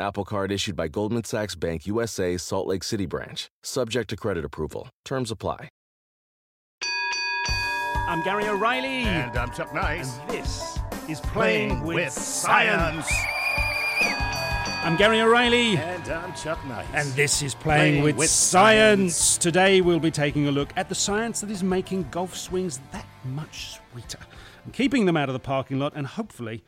Apple Card issued by Goldman Sachs Bank USA, Salt Lake City branch. Subject to credit approval. Terms apply. I'm Gary O'Reilly. And I'm Chuck Nice. And this is Playing Playing, with, with Science. Science. I'm Gary O'Reilly. And I'm Chuck Nice. And this is Playing, Playing with, with science. Science. Today we'll be taking a look at the science that is making golf swings that much sweeter and keeping them out of the parking lot and hopefully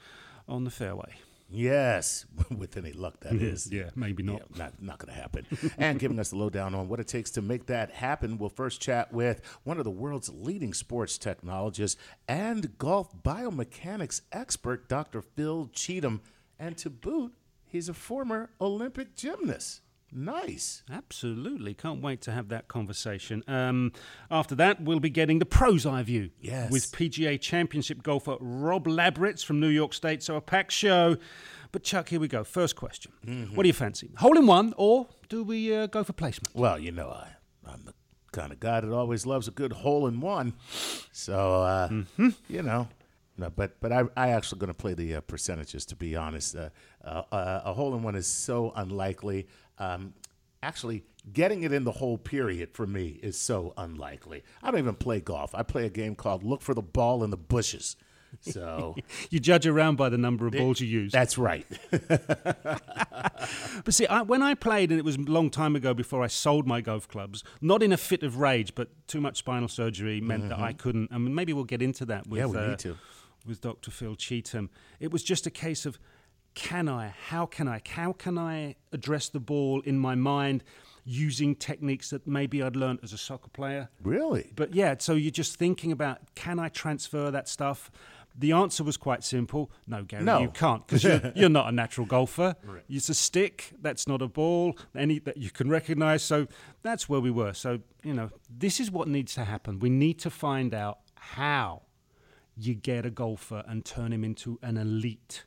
on the fairway. Yes, with any luck, that mm-hmm. is. Yeah, maybe not. Yeah, not not going to happen. and giving us the lowdown on what it takes to make that happen, we'll first chat with one of the world's leading sports technologists and golf biomechanics expert, Dr. Phil Cheetham. And to boot, he's a former Olympic gymnast. Nice. Absolutely. Can't wait to have that conversation. Um, after that, we'll be getting the pros eye view Yes. with PGA Championship golfer Rob Labritz from New York State. So a packed show. But Chuck, here we go. First question. Mm-hmm. What do you fancy? Hole in one or do we uh, go for placement? Well, you know, I, I'm the kind of guy that always loves a good hole in one. So, uh, you know, no, but but I I actually going to play the uh, percentages. To be honest, uh, uh, uh, a hole in one is so unlikely. Um, actually, getting it in the whole period for me is so unlikely. I don't even play golf. I play a game called Look for the Ball in the Bushes. So You judge around by the number of balls you use. that's right. But see, I, when I played, and it was a long time ago before I sold my golf clubs, not in a fit of rage, but too much spinal surgery meant that I couldn't. I mean, maybe we'll get into that with, Mm-hmm. Yeah, we uh, need to. with Dr. Phil Cheetham. It was just a case of can I, how can I, how can I address the ball in my mind using techniques that maybe I'd learned as a soccer player? really? But yeah, so you're just thinking about can I transfer that stuff? The answer was quite simple. No, Gary, No. you can't because you're, you're not a natural golfer. It's a stick. That's not a ball. Any that you can recognise. So that's where we were. So you know, this is what needs to happen. We need to find out how you get a golfer and turn him into an elite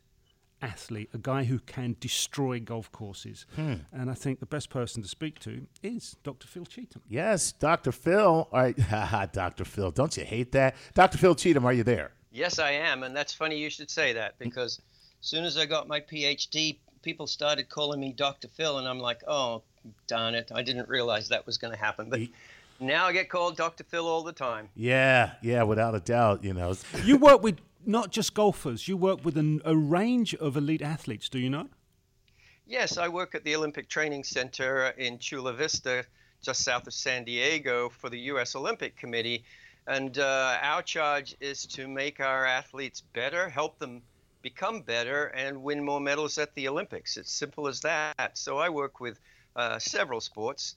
athlete, a guy who can destroy golf courses. Hmm. And I think the best person to speak to is Dr. Phil Cheetham. Yes, Dr. Phil. All right, haha, Dr. Phil. Don't you hate that? Dr. Phil Cheetham, are you there? Yes, I am, and that's funny you should say that because as soon as I got my PhD, people started calling me Dr. Phil, and I'm like, oh, darn it, I didn't realize that was going to happen. But now I get called Dr. Phil all the time. Yeah, yeah, without a doubt. You know, You work with not just golfers, you work with an, a range of elite athletes, do you not? Yes, I work at the Olympic Training Center in Chula Vista, just south of San Diego, for the U.S. Olympic Committee. And uh, our charge is to make our athletes better, help them become better, and win more medals at the Olympics. It's simple as that. So I work with uh, several sports,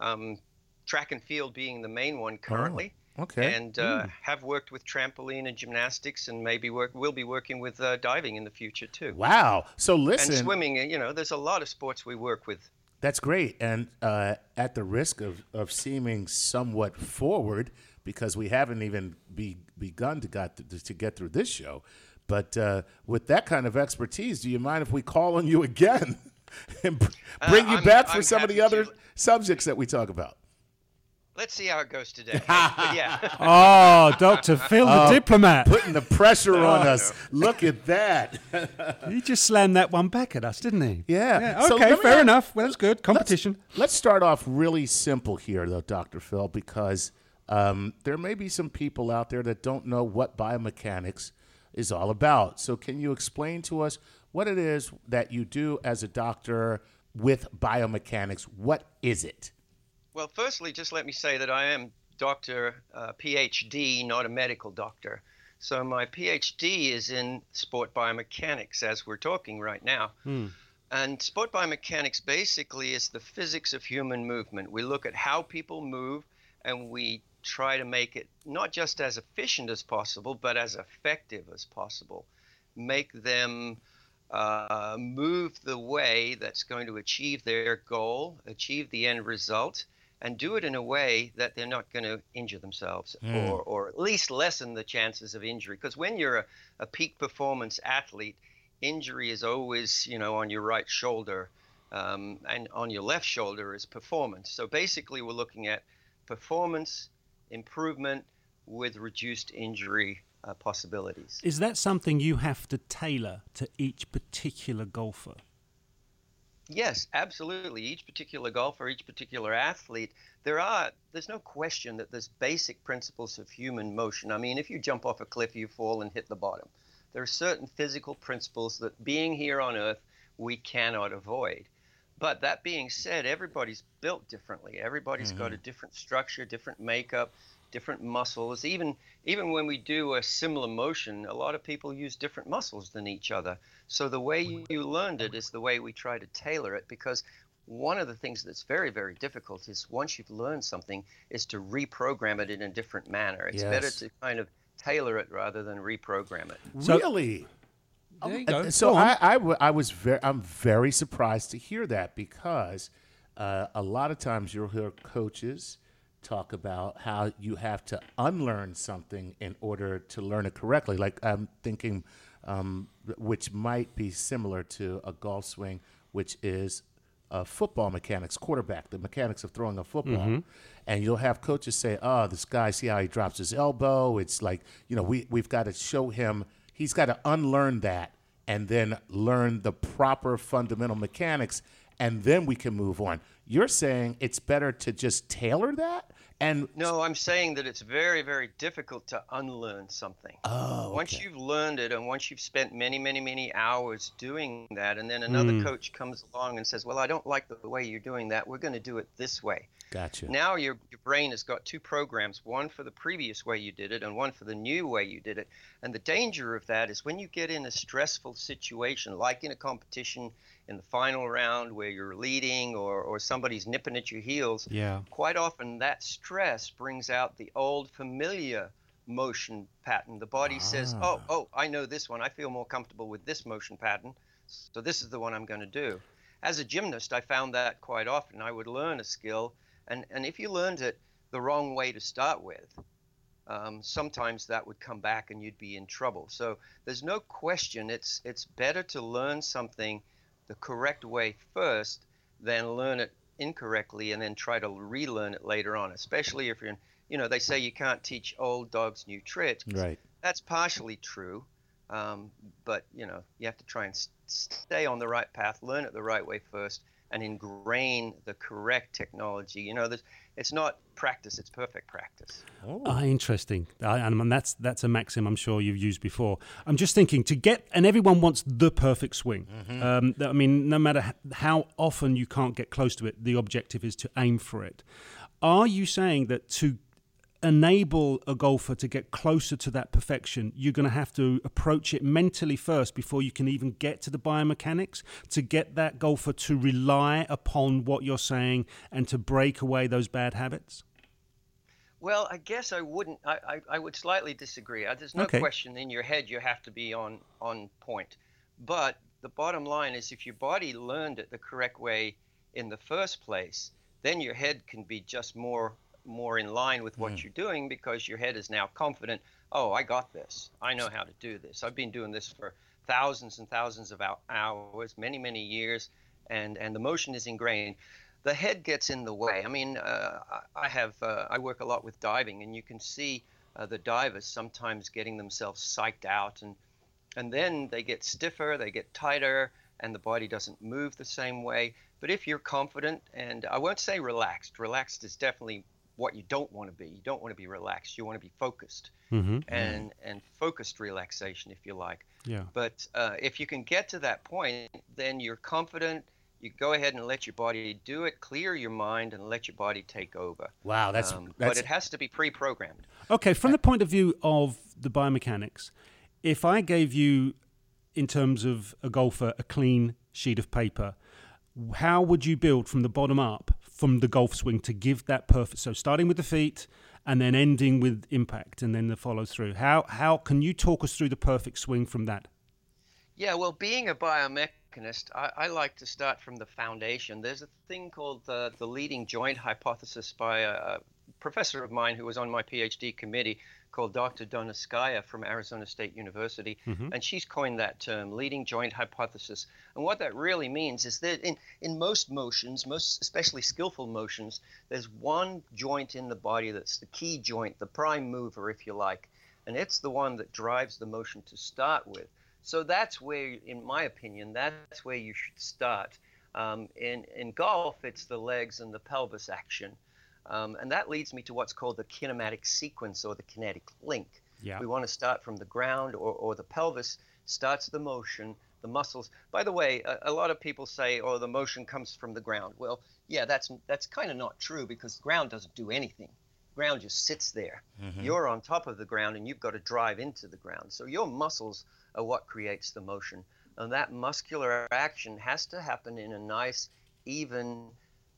um, track and field being the main one currently. Okay. And uh, have worked with trampoline and gymnastics, and maybe work. Will be working with uh, diving in the future too wow. So listen, and swimming. uh, You know, there's a lot of sports we work with. that's great. And uh, at the risk of, of seeming somewhat forward, because we haven't even be, begun to got to, to get through this show, but uh, with that kind of expertise, do you mind if we call on you again and br- bring you I'm- back for I'm some of the other to. subjects that we talk about? Let's see how it goes today. but yeah, Oh, Dr. Phil, the diplomat. Putting the pressure on us. Look at that. He just slammed that one back at us, didn't he? Yeah. yeah. okay, So fair ask- enough. Well, that's good. Competition. Let's, let's start off really simple here, though, Dr. Phil, because um, there may be some people out there that don't know what biomechanics is all about. So, can you explain to us what it is that you do as a doctor with biomechanics? What is it? Well, firstly, just let me say that I am doctor, uh, PhD, not a medical doctor. So my PhD is in sport biomechanics as we're talking right now. Hmm. And sport biomechanics basically is the physics of human movement. We look at how people move and we try to make it not just as efficient as possible, but as effective as possible. Make them uh, move the way that's going to achieve their goal, achieve the end result, and do it in a way that they're not going to injure themselves Mm. or, or at least lessen the chances of injury. Because when you're a, a peak performance athlete, injury is always, you know, on your right shoulder, um, and on your left shoulder is performance. So basically, we're looking at performance improvement with reduced injury uh, possibilities. Is that something you have to tailor to each particular golfer? Yes, absolutely. Each particular golfer, each particular athlete, there are there's no question that there's basic principles of human motion. I mean, if you jump off a cliff, you fall and hit the bottom. There are certain physical principles that being here on earth we cannot avoid. But that being said, everybody's built differently. Everybody's got a mm-hmm. different structure, different makeup, different muscles. Even even when we do a similar motion, a lot of people use different muscles than each other. So the way you learned it is the way we try to tailor it because one of the things that's very very difficult is once you've learned something is to reprogram it in a different manner. It's better to kind of tailor it rather than reprogram it. So- really? There you go. So Go on. I, I, w- I was very, I'm very surprised to hear that because uh, a lot of times you'll hear coaches talk about how you have to unlearn something in order to learn it correctly. Like I'm thinking, um, which might be similar to a golf swing, which is uh, football mechanics, quarterback, the mechanics of throwing a football. And you'll have coaches say, oh, this guy, see how he drops his elbow? It's like, you know, we, we've got to show him, he's got to unlearn that and then learn the proper fundamental mechanics, and then we can move on. You're saying it's better to just tailor that? And No, I'm saying that it's very, very difficult to unlearn something. oh, Once you've learned it and once you've spent many, many, many hours doing that, and then another Mm. coach comes along and says, Well, I don't like the way you're doing that. We're going to do it this way. gotcha. Now your, your brain has got two programs one for the previous way you did it and one for the new way you did it. And the danger of that is when you get in a stressful situation, like in a competition in the final round where you're leading or, or somebody's nipping at your heels, Yeah. quite often that stress brings out the old familiar motion pattern. The body says, "Oh, oh, I know this one. I feel more comfortable with this motion pattern, so this is the one I'm going to do." As a gymnast, I found that quite often. I would learn a skill, and and if you learned it the wrong way to start with, um, sometimes that would come back and you'd be in trouble. So there's no question. It's it's better to learn something the correct way first than learn it incorrectly and then try to relearn it later on. Especially if you're in, you know, they say you can't teach old dogs new tricks. Right. That's partially true, um, but you know, you have to try and s- stay on the right path, learn it the right way first, and ingrain the correct technology. You know, there's, it's not practice; it's perfect practice. Ah, interesting. I, and that's that's a maxim I'm sure you've used before. I'm just thinking to get, and everyone wants the perfect swing. Um, I mean, no matter how often you can't get close to it, the objective is to aim for it. Are you saying that to enable a golfer to get closer to that perfection, you're going to have to approach it mentally first before you can even get to the biomechanics to get that golfer to rely upon what you're saying and to break away those bad habits? Well, I guess I wouldn't. I, I, I would slightly disagree. There's no Okay. question in your head you have to be on on point. But the bottom line is, if your body learned it the correct way in the first place, then your head can be just more more in line with what hmm. you're doing because your head is now confident. Oh, I got this. I know how to do this. I've been doing this for thousands and thousands of hours, many many years, and and the motion is ingrained the head gets in the way. I mean, uh, I have uh, I work a lot with diving, and you can see uh, the divers sometimes getting themselves psyched out, and and then they get stiffer, they get tighter, and the body doesn't move the same way. But if you're confident, and I won't say relaxed, relaxed is definitely what you don't want to be. You don't want to be relaxed. You want to be focused, Mm-hmm. and and focused relaxation, if you like. Yeah. But uh, if you can get to that point, then you're confident, You go ahead and let your body do it, clear your mind, and let your body take over. Wow, that's, Um, that's but it has to be pre-programmed. Okay, from the point of view of the biomechanics, if I gave you, in terms of a golfer, a clean sheet of paper, how would you build from the bottom up from the golf swing to give that perfect? So starting with the feet and then ending with impact and then the follow through. How how can you talk us through the perfect swing from that? Yeah, well, being a biomechanist, I, I like to start from the foundation. There's a thing called the, the leading joint hypothesis by a, a professor of mine who was on my PhD committee called Dr. Dounskaia from Arizona State University, mm-hmm. and she's coined that term, leading joint hypothesis. And what that really means is that in, in most motions, most especially skillful motions, there's one joint in the body that's the key joint, the prime mover, if you like, and it's the one that drives the motion to start with. So that's where, in my opinion, that's where you should start. Um, in, in golf, it's the legs and the pelvis action. Um, and that leads me to what's called the kinematic sequence or the kinetic link. Yeah. We want to start from the ground or, or the pelvis starts the motion, the muscles. By the way, a, a lot of people say, oh, the motion comes from the ground. Well, yeah, that's, that's kind of not true because ground doesn't do anything. Ground just sits there. You're on top of the ground and you've got to drive into the ground. So your muscles are what creates the motion. And that muscular action has to happen in a nice, even,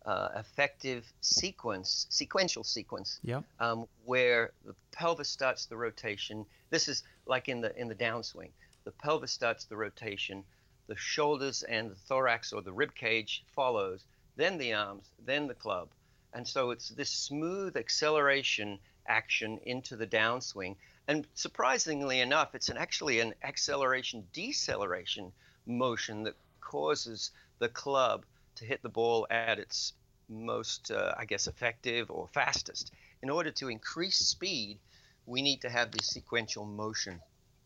uh, effective sequence, sequential sequence, Yeah. um, where the pelvis starts the rotation. This is like in the in the downswing. The pelvis starts the rotation, the shoulders and the thorax or the rib cage follows, then the arms, then the club, and so it's this smooth acceleration action into the downswing. And surprisingly enough, it's an actually an acceleration deceleration motion that causes the club to hit the ball at its most, uh, I guess, effective or fastest. In order to increase speed, we need to have this sequential motion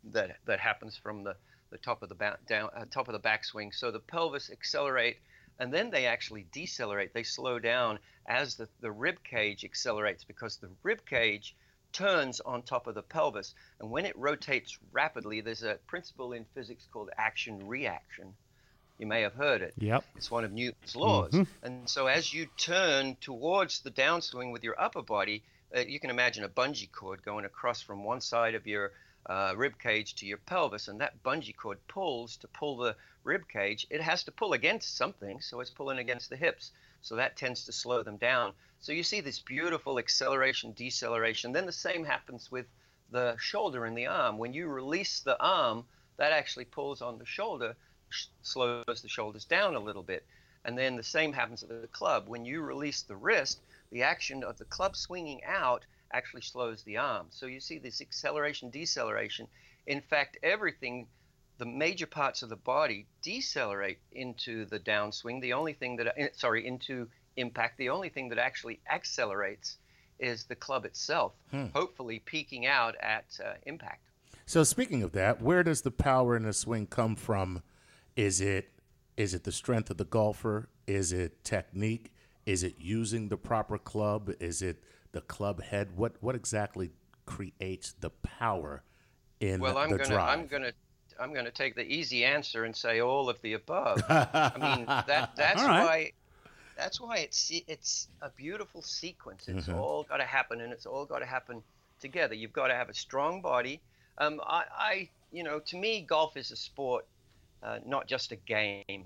that that happens from the, the top of the ba- down uh, top of the backswing. So the pelvis accelerate, and then they actually decelerate. They slow down as the, the rib cage accelerates because the rib cage turns on top of the pelvis, and when it rotates rapidly, there's a principle in physics called action reaction. You may have heard it. Yep. It's one of Newton's laws. And so as you turn towards the downswing with your upper body, uh, you can imagine a bungee cord going across from one side of your uh, rib cage to your pelvis, and that bungee cord pulls to pull the rib cage. It has to pull against something, so it's pulling against the hips. So that tends to slow them down. So you see this beautiful acceleration, deceleration. Then the same happens with the shoulder and the arm. When you release the arm, that actually pulls on the shoulder, sh- slows the shoulders down a little bit. And then the same happens with the club. When you release the wrist, the action of the club swinging out actually slows the arm. So you see this acceleration, deceleration. In fact, everything, the major parts of the body decelerate into the downswing. The only thing that, eh, sorry, into impact, the only thing that actually accelerates is the club itself, hopefully peaking out at uh, impact. So speaking of that, where does the power in the swing come from? Is it is it the strength of the golfer? Is it technique? Is it using the proper club? Is it the club head? What what exactly creates the power in Well, I'm the gonna drive? I'm gonna I'm gonna take the easy answer and say all of the above. I mean that that's right. why that's why it's it's a beautiful sequence. It's all got to happen, and it's all got to happen together. You've got to have a strong body. Um, I, I you know to me golf is a sport, uh, not just a game.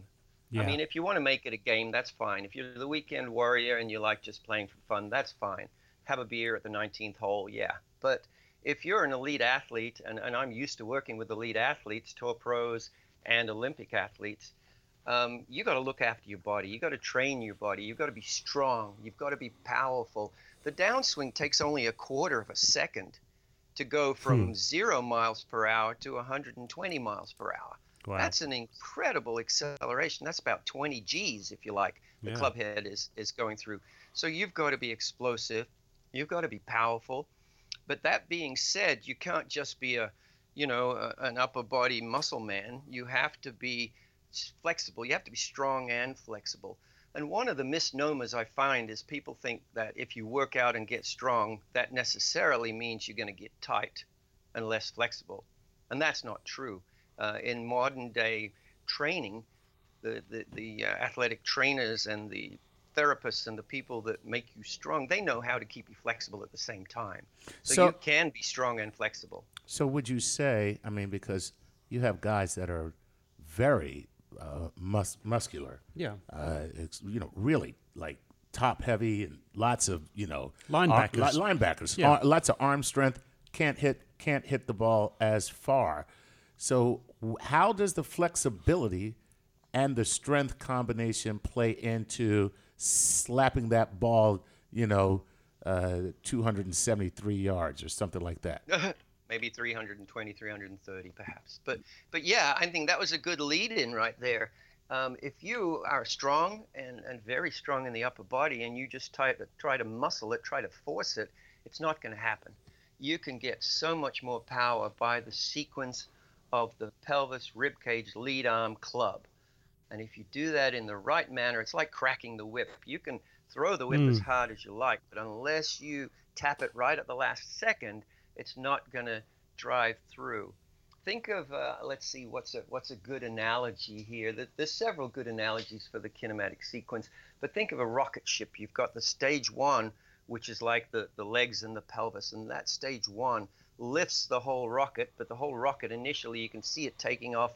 Yeah. I mean, if you want to make it a game, that's fine. If you're the weekend warrior and you like just playing for fun, that's fine. Have a beer at the 19th hole, yeah. But if you're an elite athlete, and, and I'm used to working with elite athletes, tour pros, and Olympic athletes, um, you got to look after your body. You got to train your body. You've got to be strong. You've got to be powerful. The downswing takes only a quarter of a second to go from zero miles per hour to 120 miles per hour. Wow. That's an incredible acceleration. That's about 20 G's, if you like, the Yeah. club head is, is going through. So you've got to be explosive. You've got to be powerful. But that being said, you can't just be a, you know, a, an upper body muscle man. You have to be flexible. You have to be strong and flexible. And one of the misnomers I find is people think that if you work out and get strong, that necessarily means you're going to get tight and less flexible. And that's not true. Uh, in modern day training, the the, the uh, athletic trainers and the therapists and the people that make you strong, they know how to keep you flexible at the same time. So, So- you can be strong and flexible. So would you say? I mean, because you have guys that are very uh, mus- muscular. Yeah. Uh, it's you know really like top heavy and lots of you know Linebackers. ar- li- linebackers. Yeah. Ar- lots of arm strength. Can't hit. Can't hit the ball as far. So w- how does the flexibility and the strength combination play into slapping that ball? You know. Uh, 273 yards or something like that. maybe 320 330 perhaps but but yeah i think that was a good lead in right there um, if you are strong and, and very strong in the upper body and you just try to try to muscle it try to force it it's not going to happen you can get so much more power by the sequence of the pelvis rib cage lead arm club and if you do that in the right manner it's like cracking the whip you can throw the whip as hard as you like but unless you tap it right at the last second it's not going to drive through. Think of, uh, let's see, what's a, what's a good analogy here? There's several good analogies for the kinematic sequence, but think of a rocket ship. You've got the stage one, which is like the, the legs and the pelvis, and that stage one lifts the whole rocket, but the whole rocket initially, you can see it taking off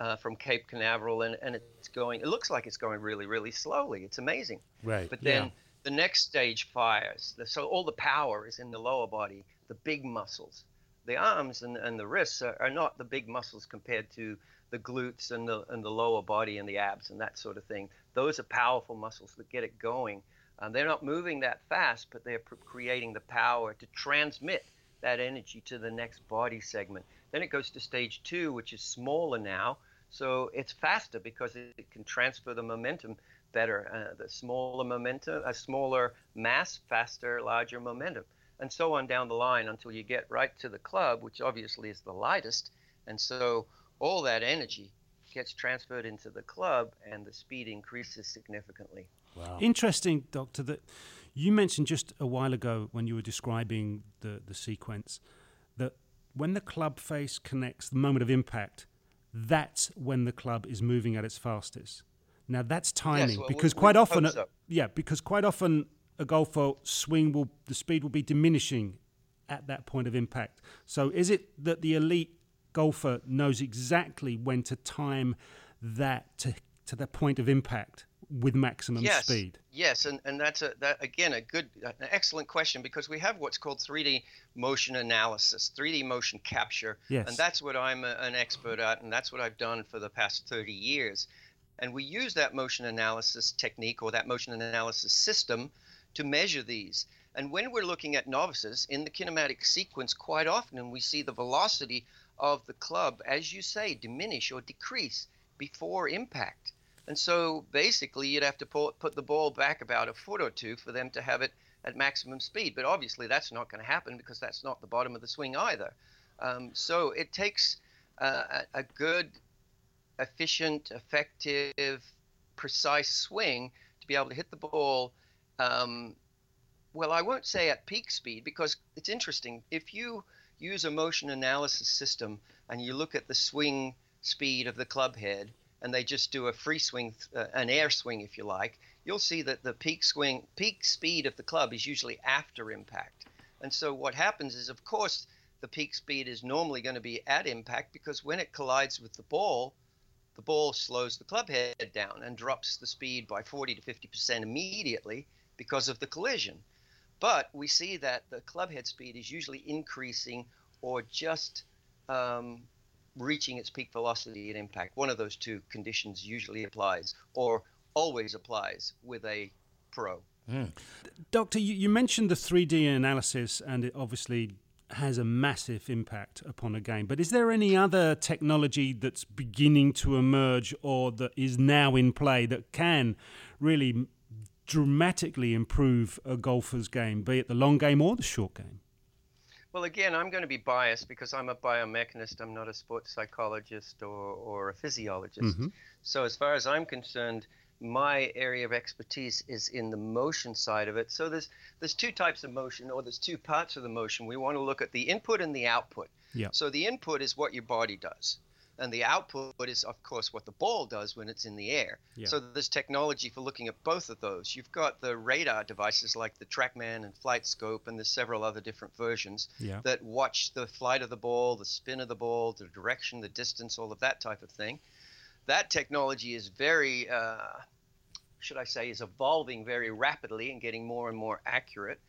uh, from Cape Canaveral, and, and it's going, it looks like it's going really, really slowly. It's amazing. Right. But then Yeah. the next stage fires. The- So all the power is in the lower body, the big muscles. The arms and, and the wrists are, are not the big muscles compared to the glutes and the, and the lower body and the abs and that sort of thing. Those are powerful muscles that get it going. Um, they're not moving that fast, but they're pr- creating the power to transmit that energy to the next body segment. Then it goes to stage two, which is smaller now. So it's faster because it, it can transfer the momentum better. Uh, the smaller momentum, a smaller mass, faster, larger momentum, and so on down the line until you get right to the club, which obviously is the lightest. And so all that energy gets transferred into the club, and the speed increases significantly. Interesting, Doctor, that you mentioned just a while ago when you were describing the, the sequence that when the club face connects, the moment of impact, that's when the club is moving at its fastest. Now that's timing well, because we quite hope often, so. yeah, because quite often a golfer swing will the speed will be diminishing at that point of impact. So is it that the elite golfer knows exactly when to time that to to the point of impact with maximum yes, speed? Yes, and, and that's a that again a good an excellent question because we have what's called 3D motion analysis, 3D motion capture, Yes. and that's what I'm a, an expert at, and that's what I've done for the past 30 years. And we use that motion analysis technique or that motion analysis system to measure these. And when we're looking at novices in the kinematic sequence, quite often we see the velocity of the club, as you say, diminish or decrease before impact. And so basically, you'd have to pull, put the ball back about a foot or two for them to have it at maximum speed. But obviously, that's not going to happen because that's not the bottom of the swing either. Um, so it takes uh, a, a good, efficient, effective, precise swing to be able to hit the ball. Um, well, I won't say at peak speed because it's interesting. If you use a motion analysis system and you look at the swing speed of the club head and they just do a free swing, uh, an air swing, if you like, you'll see that the peak swing, peak speed of the club is usually after impact. And so what happens is, of course, the peak speed is normally going to be at impact because when it collides with the ball, the ball slows the club head down and drops the speed by 40 to 50% immediately because of the collision. But we see that the club head speed is usually increasing or just um, reaching its peak velocity at impact. One of those two conditions usually applies or always applies with a pro. Hmm. Doctor, you, you mentioned the 3D analysis, and it obviously has a massive impact upon a game. But is there any other technology that's beginning to emerge or that is now in play that can really dramatically improve a golfer's game, be it the long game or the short game? Well, again, I'm going to be biased because I'm a biomechanist. I'm not a sports psychologist or, or a physiologist. Mm-hmm. So, as far as I'm concerned, my area of expertise is in the motion side of it. So, there's there's two types of motion, or there's two parts of the motion. We want to look at the input and the output. Yeah. So, the input is what your body does. And the output is of course what the ball does when it's in the air Yeah. so there's technology for looking at both of those you've got the radar devices like the TrackMan and FlightScope and there's several other different versions Yeah. that watch the flight of the ball the spin of the ball the direction the distance all of that type of thing that technology is very uh, should i say is evolving very rapidly and getting more and more accurate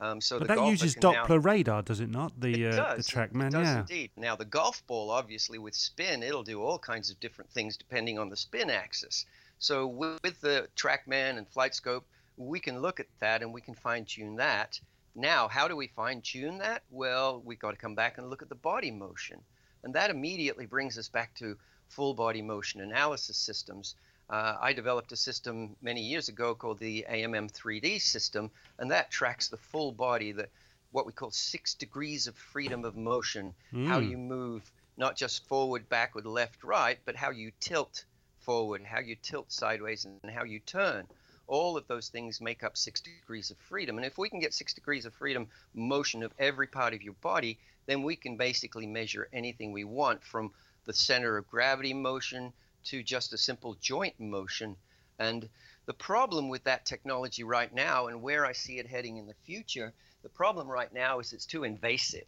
um, so But the that uses can now- Doppler radar, does it not? The it uh, the TrackMan, It does yeah. indeed. Now the golf ball, obviously, with spin, it'll do all kinds of different things depending on the spin axis. So with, with the TrackMan and FlightScope, we can look at that and we can fine tune that. Now, how do we fine tune that? Well, we've got to come back and look at the body motion, and that immediately brings us back to full body motion analysis systems. Uh, I developed a system many years ago called the AMM 3D system, and that tracks the full body, the what we call six degrees of freedom of motion, how you move not just forward, backward, left, right, but how you tilt forward, how you tilt sideways, and how you turn. All of those things make up six degrees of freedom. And if we can get six degrees of freedom motion of every part of your body, then we can basically measure anything we want from the center of gravity motion to just a simple joint motion. And the problem with that technology right now, and where I see it heading in the future, the problem right now is it's too invasive.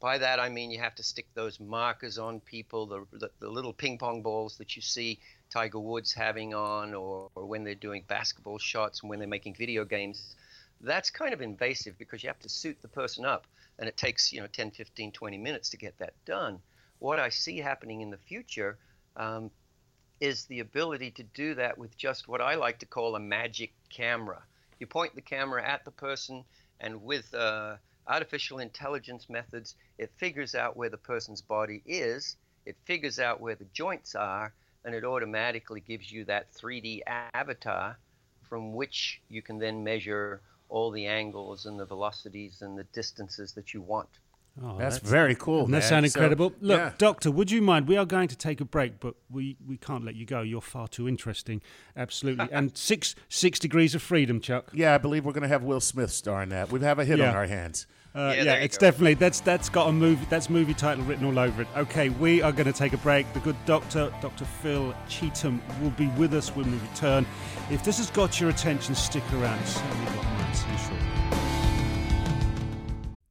By that I mean you have to stick those markers on people, the, the, the little ping pong balls that you see Tiger Woods having on, or, or when they're doing basketball shots and when they're making video games. That's kind of invasive because you have to suit the person up, and it takes you know 10, 15, 20 minutes to get that done. What I see happening in the future um, is the ability to do that with just what I like to call a magic camera. You point the camera at the person, and with uh, artificial intelligence methods, it figures out where the person's body is, it figures out where the joints are, and it automatically gives you that 3D avatar from which you can then measure all the angles and the velocities and the distances that you want. Oh, That's, very cool. Doesn't that man. sound So, incredible? Look, yeah. Doctor, would you mind? We are going to take a break, but we, we can't let you go. You're far too interesting. Absolutely. and six six degrees of freedom, Chuck. Yeah, I believe we're going to have Will Smith star in that. We have a hit Yeah. on our hands. Uh, Yeah, yeah, it's go. definitely that's that's got a movie that's movie title written all over it. Okay, we are going to take a break. The good doctor, Dr. Phil Cheetham, will be with us when we return. If this has got your attention, stick around. It's certainly got mine. See you shortly.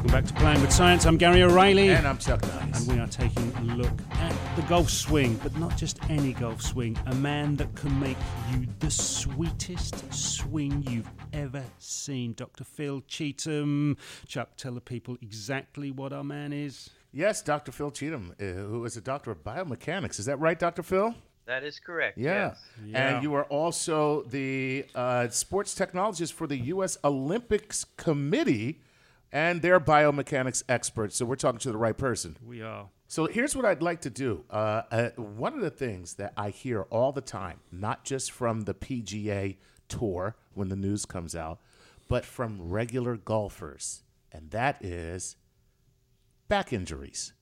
Welcome back to Playing with Science. I'm Gary O'Reilly. And I'm Chuck Nice. And we are taking a look at the golf swing, but not just any golf swing, a man that can make you the sweetest swing you've ever seen. Dr. Phil Cheetham. Chuck, tell the people exactly what our man is. Yes, Dr. Phil Cheetham, uh, who is a doctor of biomechanics. Is that right, Dr. Phil? That is correct. Yeah. yes. Yeah. And you are also the uh, sports technologist for the U.S. Olympics Committee and they're biomechanics experts, So we're talking to the right person. We are. So here's what I'd like to do. Uh, uh, one of the things that I hear all the time, not just from the PGA Tour when the news comes out, but from regular golfers, and that is back injuries.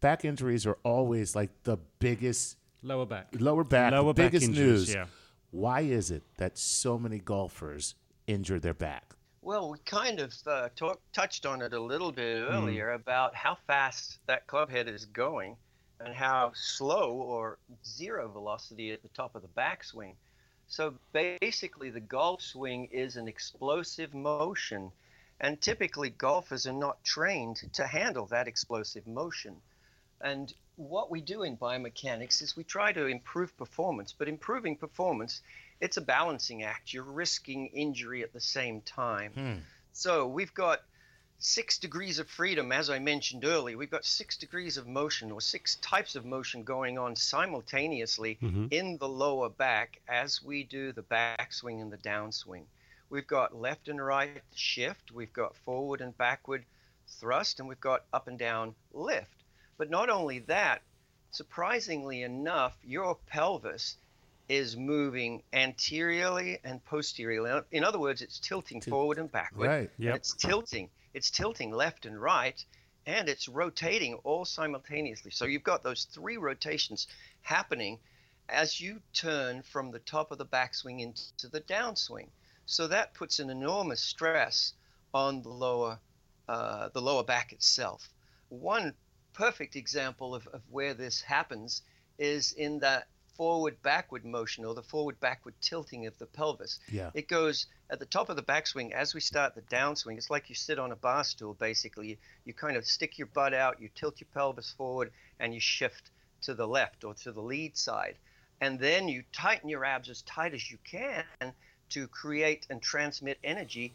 Back injuries are always like the biggest Lower back. lower back, Lower the back biggest injuries, news. yeah. Why is it that so many golfers injure their back? Well, we kind of uh, talk, touched on it a little bit Hmm. earlier about how fast that club head is going and how slow or zero velocity at the top of the backswing. So basically, the golf swing is an explosive motion, and typically golfers are not trained to handle that explosive motion. And what we do in biomechanics is we try to improve performance, but improving performance, it's a balancing act. You're risking injury at the same time. Hmm. So we've got six degrees of freedom, as I mentioned earlier. We've got six degrees of motion or six types of motion going on simultaneously mm-hmm. in the lower back as we do the backswing and the downswing. We've got left and right shift, we've got forward and backward thrust, and we've got up and down lift. But not only that, surprisingly enough, your pelvis is moving anteriorly and posteriorly. In other words, it's tilting forward and backward. Right. and Yep. It's tilting. It's tilting left and right, and it's rotating all simultaneously. So you've got those three rotations happening as you turn from the top of the backswing into the downswing. So that puts an enormous stress on the lower, uh, the lower back itself. One perfect example of, of where this happens is in that forward backward motion or the forward backward tilting of the pelvis. Yeah. It goes at the top of the backswing as we start the downswing. It's like you sit on a bar stool basically. You, you kind of stick your butt out, you tilt your pelvis forward, and you shift to the left or to the lead side. And then you tighten your abs as tight as you can to create and transmit energy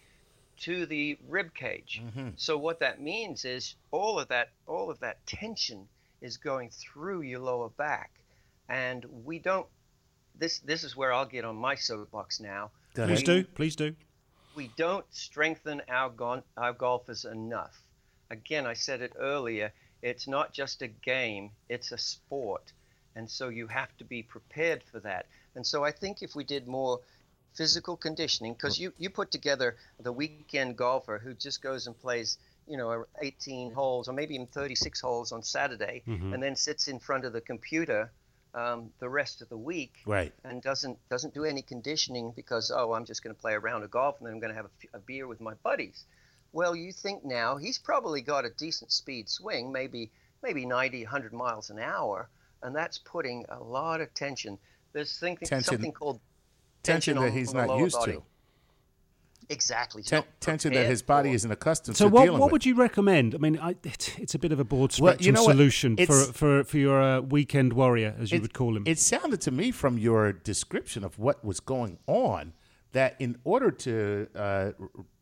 to the rib cage. Mm-hmm. So what that means is all of that all of that tension is going through your lower back. And we don't this this is where I'll get on my soapbox now. Please do. Please do. We don't strengthen our gon- our golfers enough. Again, I said it earlier, it's not just a game, it's a sport. And so you have to be prepared for that. And so I think if we did more physical conditioning, because you, you put together the weekend golfer who just goes and plays, you know, 18 holes or maybe even 36 holes on Saturday mm-hmm. and then sits in front of the computer um, the rest of the week Right. and doesn't doesn't do any conditioning because oh I'm just going to play a round of golf and then I'm going to have a beer with my buddies. Well, you think now he's probably got a decent speed swing, maybe maybe 90, 100 miles an hour, and that's putting a lot of tension. There's thinking, Tension- something called Tension that on he's not used body. to. Exactly. He's Ten- not tension that his body for. isn't accustomed So to what, dealing what with. would you recommend? I mean, I, it, it's a bit of a broad Well, spectrum you know solution for, for for your uh, weekend warrior, as you would call him. It sounded to me from your description of what was going on that in order to, uh,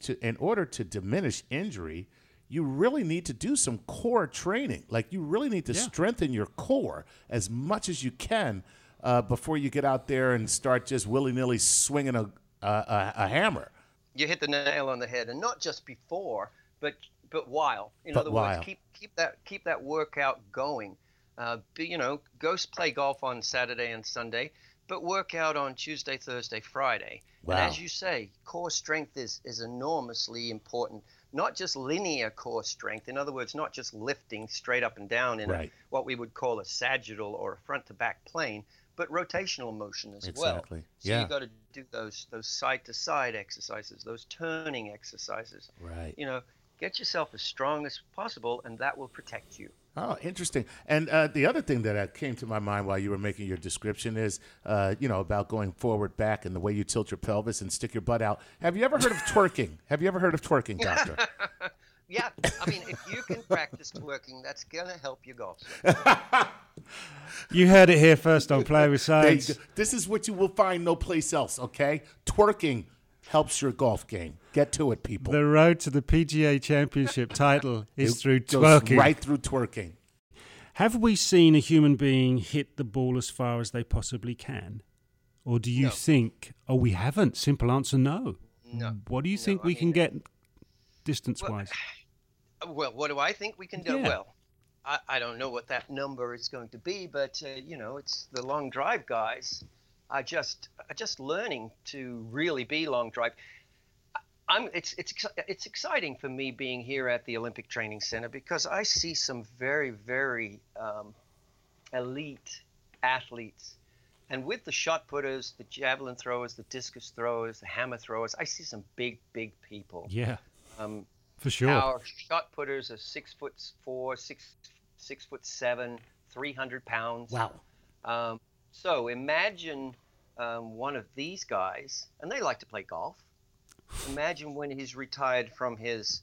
to in order to diminish injury, you really need to do some core training. Like you really need to Yeah. strengthen your core as much as you can uh, before you get out there and start just willy nilly swinging a, a, a, a hammer. You hit the nail on the head, and not just before, but but while. In But other while. words, keep keep that keep that workout going. Uh, be, you know, go play golf on Saturday and Sunday, but work out on Tuesday, Thursday, Friday. Wow. And as you say, core strength is is enormously important. Not just linear core strength. In other words, not just lifting straight up and down in Right. a, what we would call a sagittal or a front to back plane, but rotational motion as well. Exactly. So Yeah. you got to do those those side to side exercises, those turning exercises. Right. You know, get yourself as strong as possible, and that will protect you. Oh, interesting. And uh, the other thing that uh, came to my mind while you were making your description is, uh, you know, about going forward, back, and the way you tilt your pelvis and stick your butt out. Have you ever heard of twerking? Have you ever heard of twerking, doctor? Yeah, I mean, if you can practice twerking, that's gonna help your golf. You heard it here first on Play with Science. This is what you will find no place else. Okay, twerking helps your golf game. Get to it, people. The road to the PGA Championship title is It through goes twerking. Right through twerking. Have we seen a human being hit the ball as far as they possibly can? Or do you No. think, oh, we haven't? Simple answer no. No. What do you No, think I we can get distance wise? Well, what do I think we can do? Yeah. Well, I, I don't know what that number is going to be, but uh, you know, it's the long drive guys are just are just learning to really be long drive. I- I'm it's it's it's exciting for me being here at the Olympic Training Center because I see some very very um, elite athletes. And with the shot putters, the javelin throwers, the discus throwers, the hammer throwers, I see some big, big people. yeah, Um, for sure. our shot putters are six foot four, six six foot seven, three hundred pounds. Wow. Um, so imagine um, one of these guys, and they like to play golf. Imagine when he's retired from his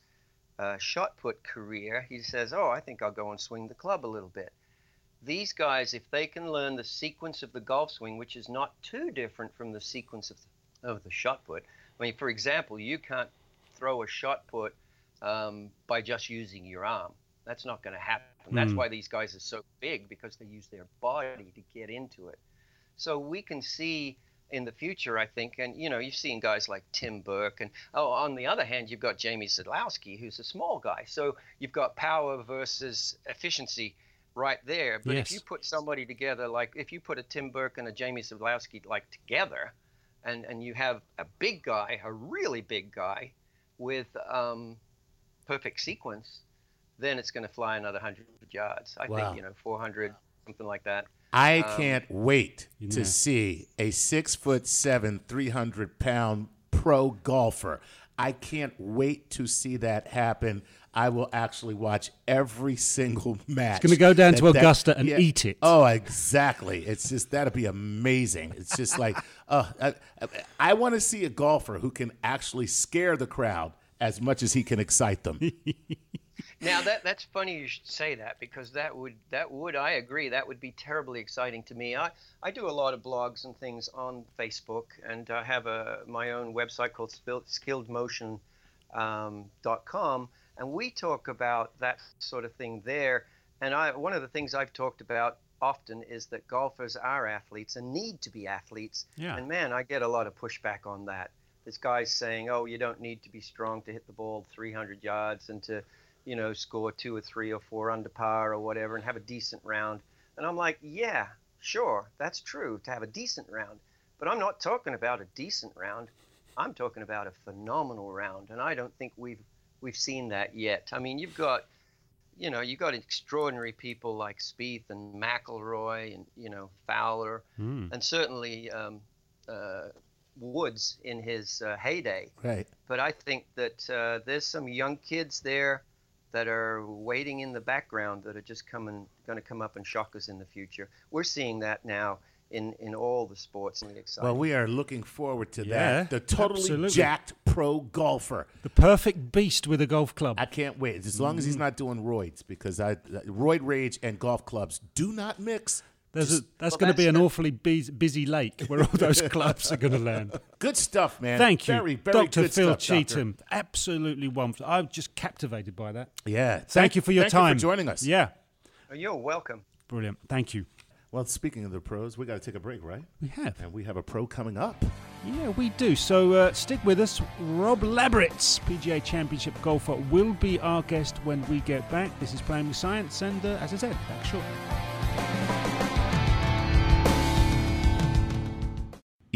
uh, shot put career, he says, "Oh, I think I'll go and swing the club a little bit." These guys, if they can learn the sequence of the golf swing, which is not too different from the sequence of the, of the shot put. I mean, for example, you can't throw a shot put um, by just using your arm. That's not going to happen. That's Hmm. why these guys are so big because they use their body to get into it. So we can see in the future, I think, and you know, you've seen guys like Tim Burke, and oh, on the other hand, you've got Jamie Sadlowski, who's a small guy. So you've got power versus efficiency right there. But if you put somebody together, like if you put a Tim Burke and a Jamie Sadlowski like together, and and you have a big guy, a really big guy, with um, perfect sequence, then it's going to fly another hundred yards. I Wow. think you know, 400, something like that. I Um, can't wait You to see a six foot seven, 300 pound pro golfer. I can't wait to see that happen. I will actually watch every single match. It's gonna go down to that- that- Augusta and eat it. Oh, exactly. It's just that'd be amazing. It's just like, uh, I, I want to see a golfer who can actually scare the crowd as much as he can excite them. Now that that's funny you should say that because that would that would I agree that would be terribly exciting to me. I, I do a lot of blogs and things on Facebook and I have a my own website called skilledmotion.com um, and we talk about that sort of thing there. And I one of the things I've talked about often is that golfers are athletes and need to be athletes. Yeah. And man, I get a lot of pushback on that. This guy's saying, "Oh, you don't need to be strong to hit the ball 300 yards and to, you know, score two or three or four under par or whatever and have a decent round." And I'm like, "Yeah, sure, that's true to have a decent round, but I'm not talking about a decent round. I'm talking about a phenomenal round, and I don't think we've we've seen that yet. I mean, you've got, you know, you've got extraordinary people like Spieth and McIlroy and you know Fowler, Hmm. and certainly um, uh, Woods in his uh, heyday. Right. But I think that uh, there's some young kids there that are waiting in the background that are just coming, going to come up and shock us in the future. We're seeing that now in, in all the sports. And it's Well, we are looking forward to Yeah, that. The totally absolutely. jacked pro golfer. The perfect beast with a golf club. I can't wait as long as he's not doing roids because I roid rage and golf clubs do not mix. There's a, that's Well, going to be an the- awfully busy, busy lake where all those clubs are going to land. Good stuff, man. Thank you, very, very Dr. good Phil stuff, Doctor. Absolutely wonderful. I'm just captivated by that. Yeah. Thank, you for your thank time. You for joining us. Yeah, Oh, You're welcome. brilliant. Thank you. Well, speaking of the pros, we got to take a break, right? We have. And we have a pro coming up. Yeah, we do. So uh, stick with us. Rob Labritz, PGA Championship golfer, will be our guest when we get back. This is Playing with Science, and uh, as I said, back shortly.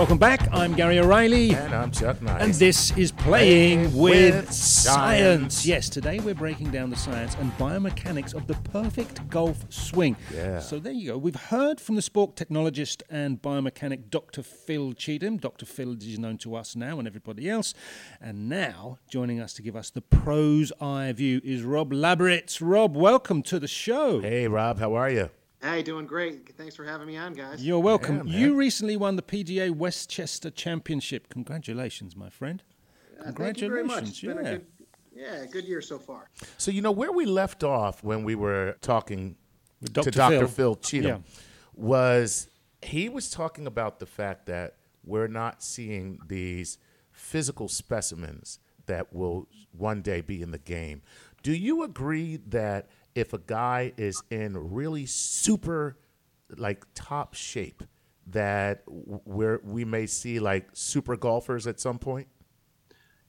Welcome back. I'm Gary O'Reilly. And I'm Chuck Nice. And this is Playing Playing with, with science. Science. Yes, today we're breaking down the science and biomechanics of the perfect golf swing. Yeah. So there you go. We've heard from the sport technologist and biomechanic Dr. Phil Cheetham. Dr. Phil is known to us now and everybody else. And now, joining us to give us the pros eye view is Rob Labritz. Rob, welcome to the show. Hey, Rob, how are you? Hey, doing great. Thanks for having me on, guys. You're welcome. Yeah, you recently won the PGA Westchester Championship. Congratulations, my friend. Uh, thank you very much. It's Congratulations. been yeah. a good, yeah, good year so far. So, you know, where we left off when we were talking With to Dr. Dr. Phil. Phil, Cheetham Yeah. was he was talking about the fact that we're not seeing these physical specimens that will one day be in the game. Do you agree that if a guy is in really super like top shape that where we may see like super golfers at some point?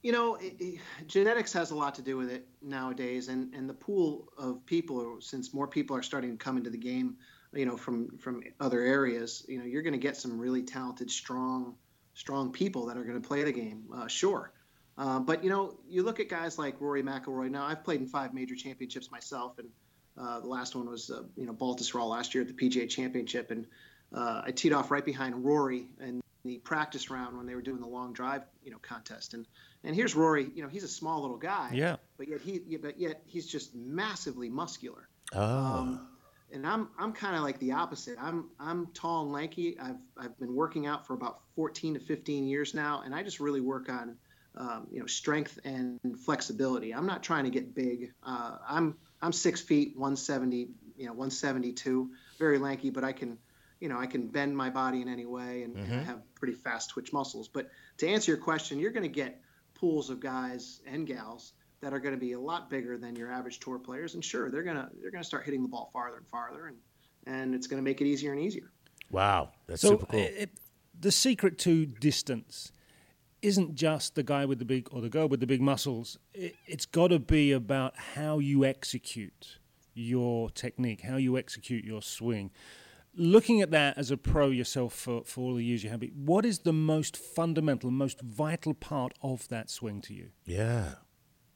You know, it, it- genetics has a lot to do with it nowadays, and, and the pool of people, since more people are starting to come into the game, you know, from from other areas, you know, you're going to get some really talented, strong, strong people that are going to play the game. Uh, sure, uh, but you know, you look at guys like Rory McIlroy. Now, I've played in five major championships myself, and uh, the last one was uh, you know Baltusrol last year at the PGA Championship, and uh, I teed off right behind Rory in the practice round when they were doing the long drive, you know, contest. And and here's Rory. You know, he's a small little guy. Yeah. But yet he, but yet he's just massively muscular. Oh, Um, and I'm I'm kind of like the opposite. I'm I'm tall and lanky. I've I've been working out for about 14 to 15 years now, and I just really work on um, you know strength and flexibility. I'm not trying to get big. Uh, I'm I'm six feet, 170, you know, 172, very lanky, but I can you know I can bend my body in any way, and, and I have pretty fast twitch muscles. But to answer your question, you're going to get pools of guys and gals that are going to be a lot bigger than your average tour players. And sure, they're gonna they're gonna start hitting the ball farther and farther, and and it's going to make it easier and easier. wow, that's So super cool. it, the secret to distance isn't just the guy with the big or the girl with the big muscles. It, it's got to be about how you execute your technique, how you execute your swing. Looking at that as a pro yourself for, for all the years you have, what is the most fundamental, most vital part of that swing to you? Yeah.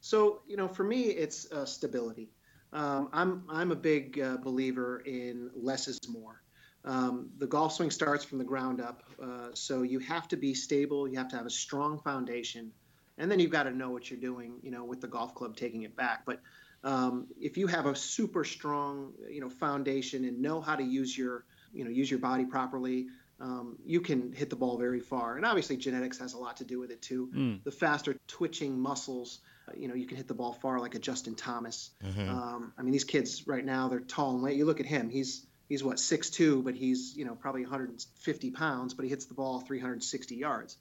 So, you know, for me, it's uh, stability. Um, I'm, I'm a big uh, believer in less is more. Um, the golf swing starts from the ground up. Uh, so you have to be stable. You have to have a strong foundation, and then you've got to know what you're doing. You know, with the golf club taking it back. But um, if you have a super strong, you know, foundation and know how to use your, you know, use your body properly, um, you can hit the ball very far. And obviously, genetics has a lot to do with it too. Mm. The faster twitching muscles, uh, you know, you can hit the ball far, like a Justin Thomas. Mm-hmm. Um, I mean, these kids right now, they're tall and late. You look at him; he's he's what six two, but he's you know probably 150 pounds, but he hits the ball 360 yards.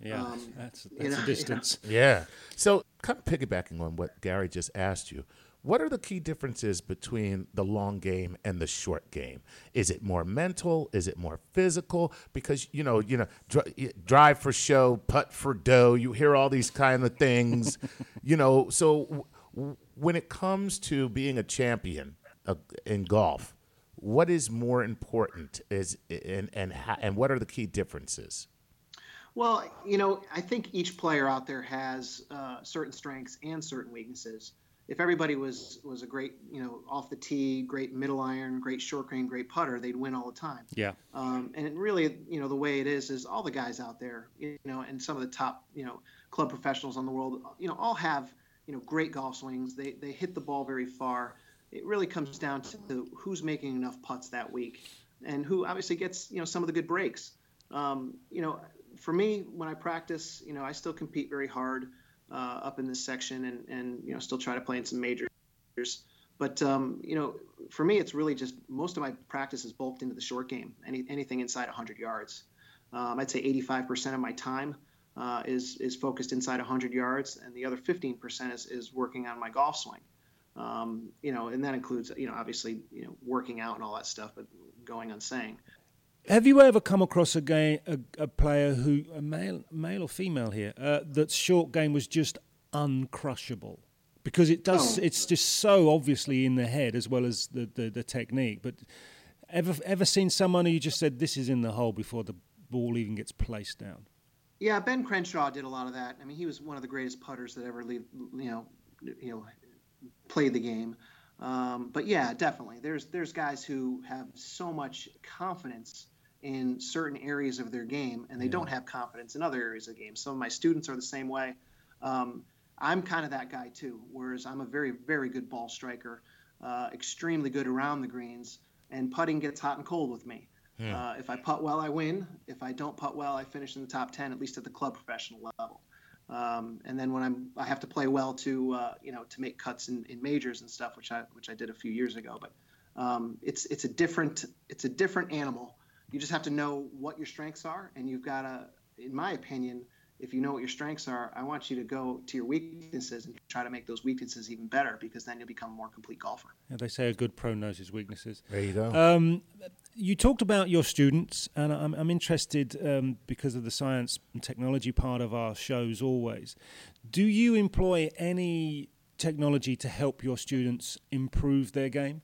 Yeah, um, that's that's you know, a distance. You know. Yeah. So, kind of piggybacking on what Gary just asked you, what are the key differences between the long game and the short game? Is it more mental? Is it more physical? Because you know, you know, dr- drive for show, putt for dough. You hear all these kind of things, you know. So, w- when it comes to being a champion uh, in golf, what is more important is and and and what are the key differences? Well, you know, I think each player out there has uh, certain strengths and certain weaknesses. If everybody was was a great, you know, off the tee, great middle iron, great short game, great putter, they'd win all the time. Yeah. Um, and really, you know, the way it is is all the guys out there, you know, and some of the top, you know, club professionals on the world, you know, all have, you know, great golf swings. They they hit the ball very far it really comes down to who's making enough putts that week and who obviously gets you know some of the good breaks. Um, you know, for me, when I practice, you know, I still compete very hard uh, up in this section and and you know still try to play in some majors. But um, you know, for me, it's really just most of my practice is bulked into the short game. Any anything inside 100 yards. Um, I'd say 85% of my time uh, is is focused inside 100 yards, and the other 15% is is working on my golf swing. Um, you know, and that includes, you know, obviously, you know, working out and all that stuff, but going on saying. Have you ever come across a game, a, a player who, a male, male or female here, uh, that short game was just uncrushable? Because it does, oh. it's just so obviously in the head as well as the, the, the technique. But ever ever seen someone who you just said this is in the hole before the ball even gets placed down? Yeah, Ben Crenshaw did a lot of that. I mean, he was one of the greatest putters that ever leave, you know, you know, played the game. Um, but yeah, definitely. There's there's guys who have so much confidence in certain areas of their game, and they yeah. don't have confidence in other areas of the game. Some of my students are the same way. Um, I'm kind of that guy too. Whereas I'm a very very good ball striker, uh, extremely good around the greens, and putting gets hot and cold with me. Yeah. Uh, if I putt well, I win. If I don't putt well, I finish in the top ten, at least at the club professional level. Um, and then when I'm, I have to play well to, uh, you know, to make cuts in, in majors and stuff, which I, which I did a few years ago. But um, it's, it's a different, it's a different animal. You just have to know what your strengths are, and you've got to, in my opinion, if you know what your strengths are, I want you to go to your weaknesses and try to make those weaknesses even better because then you'll become a more complete golfer. Yeah, they say a good pro knows his weaknesses. There you go. Um, you talked about your students, and I'm, I'm interested um, because of the science and technology part of our shows always. Do you employ any technology to help your students improve their game?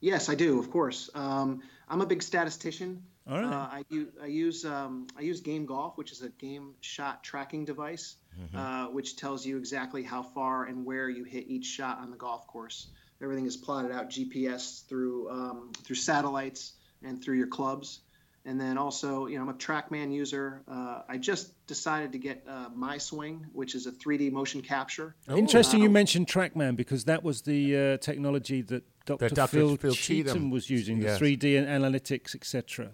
Yes, I do, of course. Um, I'm a big statistician. All right. Uh, I, use I use um, I use Game Golf, which is a game shot tracking device, mm-hmm. uh, which tells you exactly how far and where you hit each shot on the golf course. Everything is plotted out GPS through um, through satellites and through your clubs. And then also, you know, I'm a TrackMan user. Uh, I just decided to get uh, MySwing, which is a 3D motion capture. Oh. Interesting, you uh, mentioned TrackMan because that was the uh, technology that Dr. Dr. Phil, Phil Cheetham, Cheetham was using, yes. the 3D analytics, etc.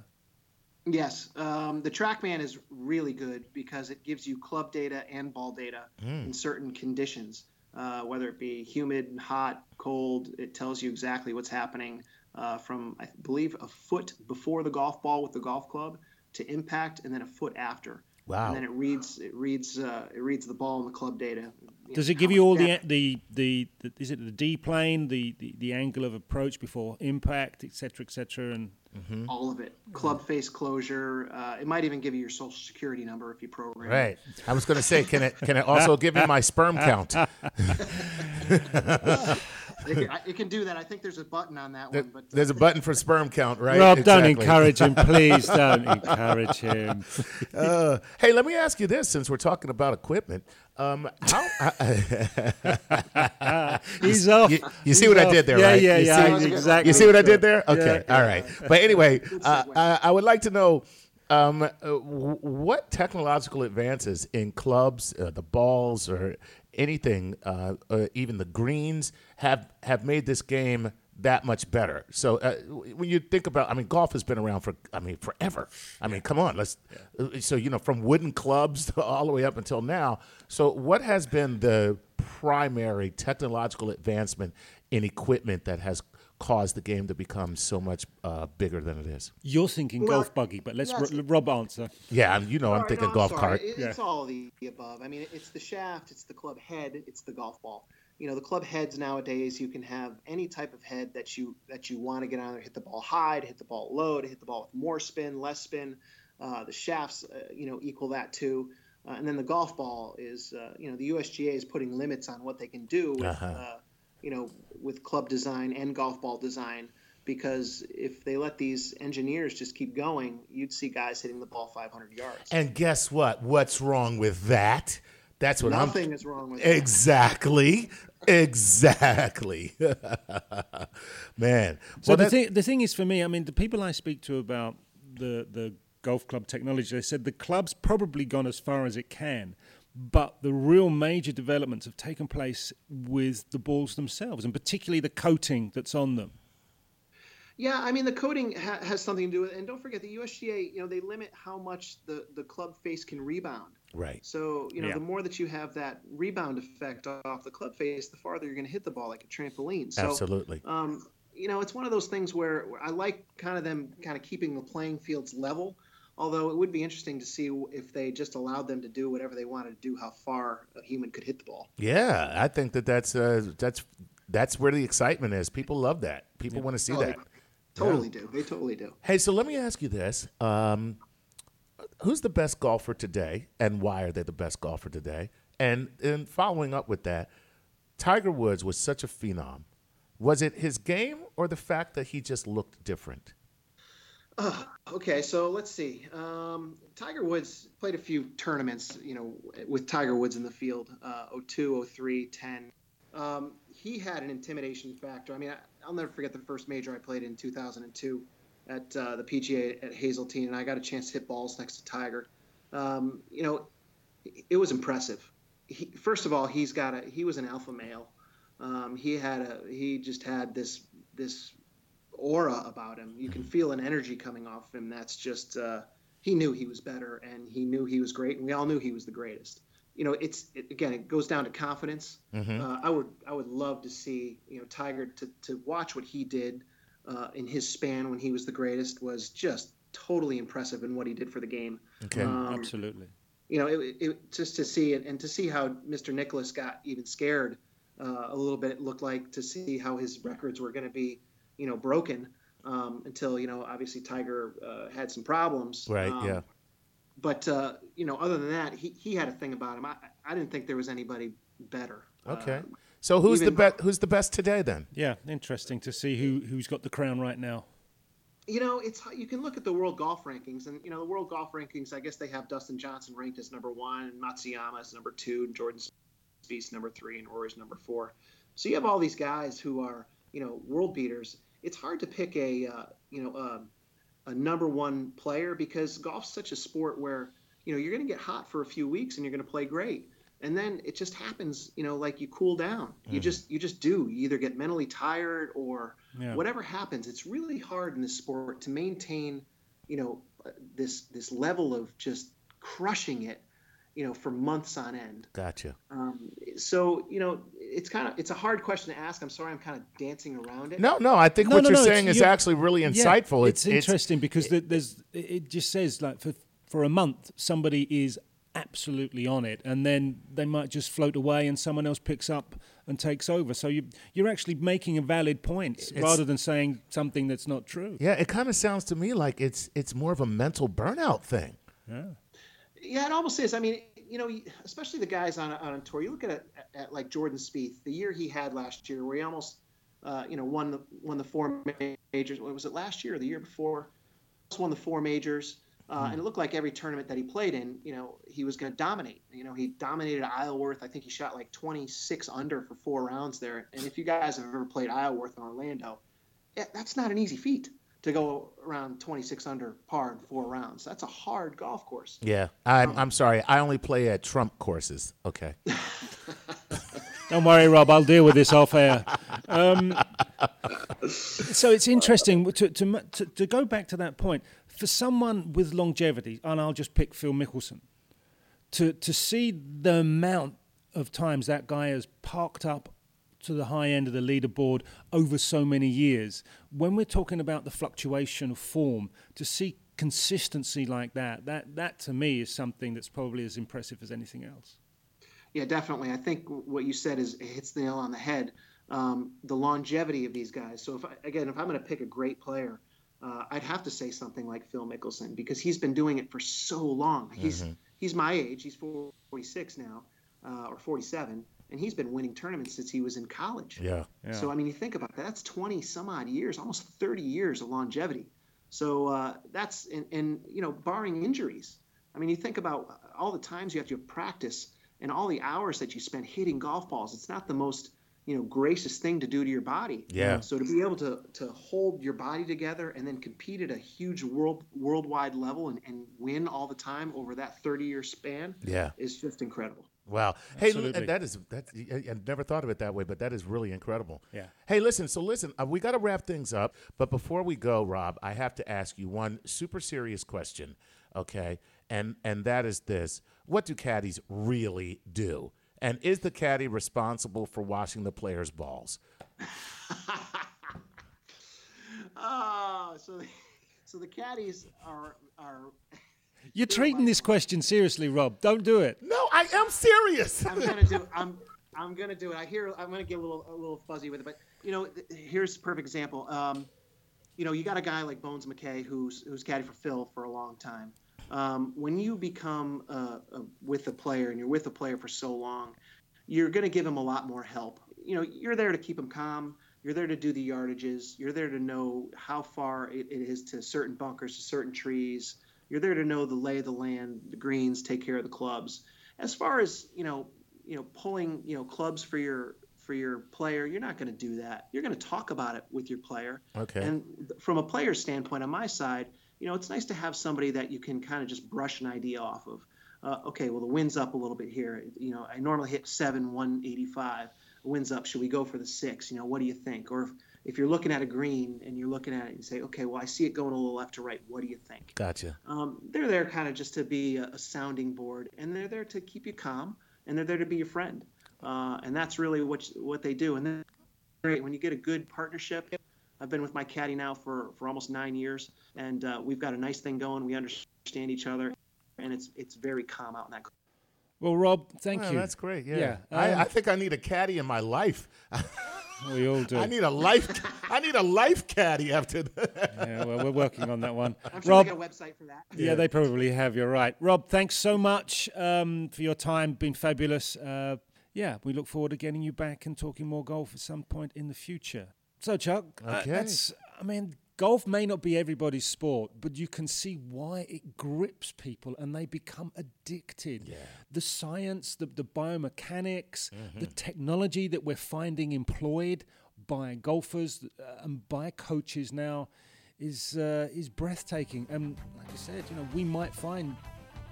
Yes, um, the TrackMan is really good because it gives you club data and ball data mm. in certain conditions, uh, whether it be humid, hot, cold. It tells you exactly what's happening uh, from, I believe, a foot before the golf ball with the golf club to impact, and then a foot after. Wow. And then it reads it reads uh, it reads the ball and the club data. Does know, it give you all the, the the the is it the D plane, the, the the angle of approach before impact, etc., etc., and all of it? Club face closure. Uh, it might even give you your social security number if you program. it. Right. I was going to say, can it can it also give me my sperm count? It, can- it can do that. I think there's a button on that one, but There's a button for sperm count, right? Rob, don't encourage him, please. Don't encourage him. Uh, hey, let me ask you this: since we're talking about equipment, um, how He's off. you, you see He's what I did there, yeah, right? Yeah, You yeah, see- exactly. You see what I did there? Okay, Yeah, all right. But anyway, uh, I, I would like to know um, uh, what technological advances in clubs, uh, the balls, or anything, uh, uh, even the greens, have have made this game that much better. So uh, when you think about, I mean, golf has been around for, I mean, forever. I mean, come on, let's. uh, So you know, from wooden clubs all the way up until now. So what has been the primary technological advancement in equipment that has caused the game to become so much uh, bigger than it is? You're thinking Well, golf buggy, but let's yes. Ro- Rob answer. Yeah, I'm- you know, I'm thinking no, golf sorry. cart. It- It's all of the above. I mean, it's the shaft, it's the club head, it's the golf ball. You know, the club heads nowadays, you can have any type of head that you that you want to get on there, hit the ball high, to hit the ball low, to hit the ball with more spin, less spin. Uh, the shafts, uh, you know, equal that too. Uh, and then the golf ball is, uh, you know, the USGA is putting limits on what they can do with, Uh-huh. You know, with club design and golf ball design. Because if they let these engineers just keep going, you'd see guys hitting the ball 500 yards. And guess what? What's wrong with that? That's what Nothing I'm. Nothing is wrong with that. Exactly. Exactly. Man. So Well, the that- thing, the thing is for me, I mean, the people I speak to about the the golf club technology, they said the club's probably gone as far as it can, but the real major developments have taken place with the balls themselves, and particularly the coating that's on them. Yeah, I mean the coating ha- has something to do with it, and don't forget the USGA. You know they limit how much the the club face can rebound. right. So you know Yeah. the more that you have that rebound effect off the club face, the farther you're going to hit the ball like a trampoline. So, Absolutely. Um, you know, it's one of those things where, where I like kind of them kind of keeping the playing fields level. Although it would be interesting to see if they just allowed them to do whatever they wanted to do, how far a human could hit the ball. Yeah, I think that that's uh, that's that's where the excitement is. People love that. People want to see Oh, they that. Totally do. They totally do. Hey, so let me ask you this: um, Who's the best golfer today, and why are they the best golfer today? And and following up with that, Tiger Woods was such a phenom. Was it his game or the fact that he just looked different? Uh, okay, so let's see. Um, Tiger Woods played a few tournaments, you know, with Tiger Woods in the field, uh, 02, 03, 10. Um, he had an intimidation factor. I mean, I, I'll never forget the first major I played in 2002 at uh, the PGA at Hazeltine, and I got a chance to hit balls next to Tiger. Um, you know, it was impressive. He, first of all, he's got a he was an alpha male. Um, he had a he just had this this aura about him. You can feel an energy coming off him. That's just uh, he knew he was better, and he knew he was great, and we all knew he was the greatest. You know, it's it, again, it goes down to confidence. Uh, I would I would love to see you know Tiger to to watch what he did uh, in his span when he was the greatest was just totally impressive in what he did for the game. Okay. Um, Absolutely. you know, it, it, just to see it and to see how Mr. Nicklaus got even scared uh, a little bit, it looked like to see how his records were going to be, you know, broken um, until, you know, obviously Tiger uh, had some problems. Right. Um, yeah. But, uh, you know, other than that, he, he had a thing about him. I, I didn't think there was anybody better. Okay. Um, So who's the even- best? Who's the best today then? Yeah, interesting to see who who's got the crown right now. you know, it's you can look at the world golf rankings, and you know the world golf rankings. I guess they have Dustin Johnson ranked as number one, and Matsuyama as number two, and Jordan Spieth number three, and Rory's number four. So you have all these guys who are you know world beaters. It's hard to pick a uh, you know a, a number one player because golf's such a sport where you know you're going to get hot for a few weeks and you're going to play great. And then it just happens you know like you cool down. You just you just do. You either get mentally tired or Yeah. whatever happens. It's really hard in this sport to maintain you know this this level of just crushing it you know for months on end. Gotcha. um, so you know it's kind of it's a hard question to ask i'm sorry i'm kind of dancing around it No, no. I think No, what no, you're no, saying is you're- actually really Yeah, insightful. it's, interesting because the- there's it it just says like for for a month, somebody is absolutely on it, and then they might just float away, and someone else picks up and takes over. So you you're actually making a valid point rather than saying something that's not true. Yeah, it kind of sounds to me like it's it's more of a mental burnout thing. Yeah. Yeah, it almost is. I mean, you know, especially the guys on on tour. You look at, at like Jordan Spieth, the year he had last year, where he almost, uh, you know, won the won the four majors. What was it last year or the year before? Won the four majors, uh, and it looked like every tournament that he played in, you know, he was going to dominate. You know, he dominated Isleworth. I think he shot like 26 under for four rounds there. And if you guys have ever played Isleworth in Orlando, yeah, that's not an easy feat to go around 26 under par in four rounds. That's a hard golf course. Yeah, I'm, I'm sorry. I only play at Trump courses. Okay. Don't worry, Rob. I'll deal with this off air. Um, so it's interesting to, to, to, to go back to that point. For someone with longevity, and I'll just pick Phil Mickelson, to, to see the amount of times that guy has parked up to the high end of the leaderboard over so many years. When we're talking about the fluctuation of form, to see consistency like that, that that to me is something that's probably as impressive as anything else. Yeah, definitely. I think what you said is hits the nail on the head. Um, the longevity of these guys. So if I, again, if I'm going to pick a great player, uh, I'd have to say something like Phil Mickelson because he's been doing it for so long. He's mm-hmm. he's my age. He's 46 now, uh, or 47 and he's been winning tournaments since he was in college. Yeah. yeah. So I mean, you think about that. That's 20 some odd years, almost 30 years of longevity. So uh, that's and, and you know, barring injuries. I mean, you think about all the times you have to practice and all the hours that you spend hitting golf balls. It's not the most you know gracious thing to do to your body. Yeah. So to be able to to hold your body together and then compete at a huge world worldwide level and, and win all the time over that 30 year span. Yeah. Is just incredible. Wow. Hey, that is that. I never thought of it that way, but that is really incredible. Yeah. Hey, listen. So listen, uh, we got to wrap things up, but before we go, Rob, I have to ask you one super serious question. Okay, and and that is this: What do caddies really do? And is the caddy responsible for washing the players' balls? oh, so so the caddies are are you're treating this question seriously, Rob. Don't do it. No, I am serious. I'm gonna do. I'm. I'm gonna do it. I hear. I'm gonna get a little a little fuzzy with it, but you know, here's a perfect example. Um, you know, you got a guy like Bones McKay who's who's caddy for Phil for a long time. Um, when you become uh, uh, with a player and you're with a player for so long, you're going to give him a lot more help. You know, you're there to keep him calm. You're there to do the yardages. You're there to know how far it, it is to certain bunkers, to certain trees. You're there to know the lay of the land, the greens, take care of the clubs. As far as you know, you know, pulling you know clubs for your for your player, you're not going to do that. You're going to talk about it with your player. Okay. And from a player standpoint, on my side, you know, it's nice to have somebody that you can kind of just brush an idea off of. Uh, okay, well the wind's up a little bit here. You know, I normally hit seven, 185. The wind's up. Should we go for the six? You know, what do you think? Or if, if you're looking at a green and you're looking at it and you say, okay, well, I see it going a little left to right. What do you think? Gotcha. Um, they're there kind of just to be a, a, sounding board, and they're there to keep you calm, and they're there to be your friend. Uh, and that's really what what they do. And then great when you get a good partnership. I've been with my caddy now for, for almost nine years, and uh, we've got a nice thing going. We understand each other, and it's it's very calm out in that. Well, Rob, thank well, you. That's great. Yeah, yeah. Um, I, I think I need a caddy in my life. We all do. I need a life. I need a life caddy after that. Yeah, well, we're working on that one. I'm sure Rob, they got a website for that. Yeah, yeah, they probably have. You're right, Rob. Thanks so much um, for your time. Been fabulous. Uh, yeah, we look forward to getting you back and talking more golf at some point in the future. So, Chuck, uh, okay. Uh, that's. I mean, golf may not be everybody's sport, but you can see why it grips people and they become addicted. Yeah. The science, the, the biomechanics, mm-hmm. the technology that we're finding employed by golfers uh, and by coaches now is uh, is breathtaking. And like I said, you know, we might find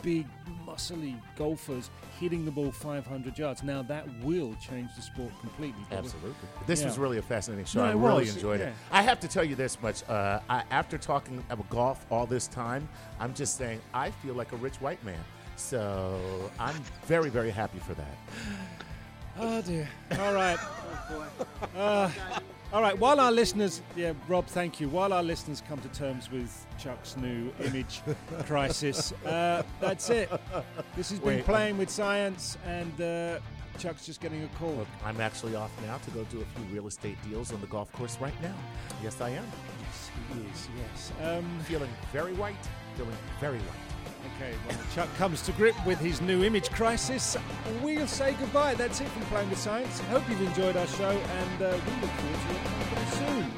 big, muscly golfers hitting the ball 500 yards. Now that will change the sport completely. Absolutely. This yeah. was really a fascinating show. No, I really was. enjoyed yeah. it. I have to tell you this much: uh, I, after talking about golf all this time, I'm just saying I feel like a rich white man. So I'm very, very happy for that. Oh dear. All right. boy. Uh, All right, while our listeners, yeah, Rob, thank you. While our listeners come to terms with Chuck's new image crisis, uh, that's it. This has been Wait, playing with science, and uh, Chuck's just getting a call. Look, I'm actually off now to go do a few real estate deals on the golf course right now. Yes, I am. Yes, he is. Yes. Um, Feeling very white. Feeling very white. Okay, when Chuck comes to grip with his new image crisis, we'll say goodbye. That's it from Playing with Science. Hope you've enjoyed our show, and uh, we look forward to your company soon.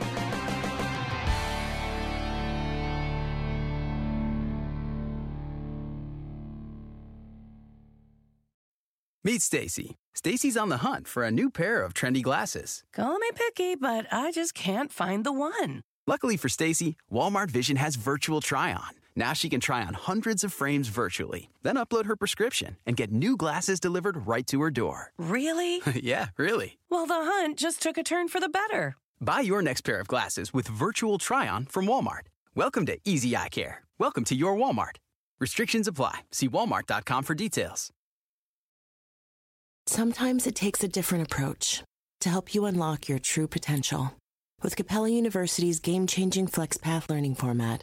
Meet Stacy. Stacy's on the hunt for a new pair of trendy glasses. Call me picky, but I just can't find the one. Luckily for Stacy, Walmart Vision has virtual try on. Now she can try on hundreds of frames virtually, then upload her prescription and get new glasses delivered right to her door. Really? yeah, really. Well, the hunt just took a turn for the better. Buy your next pair of glasses with virtual try on from Walmart. Welcome to Easy Eye Care. Welcome to your Walmart. Restrictions apply. See walmart.com for details. Sometimes it takes a different approach to help you unlock your true potential. With Capella University's game changing FlexPath learning format,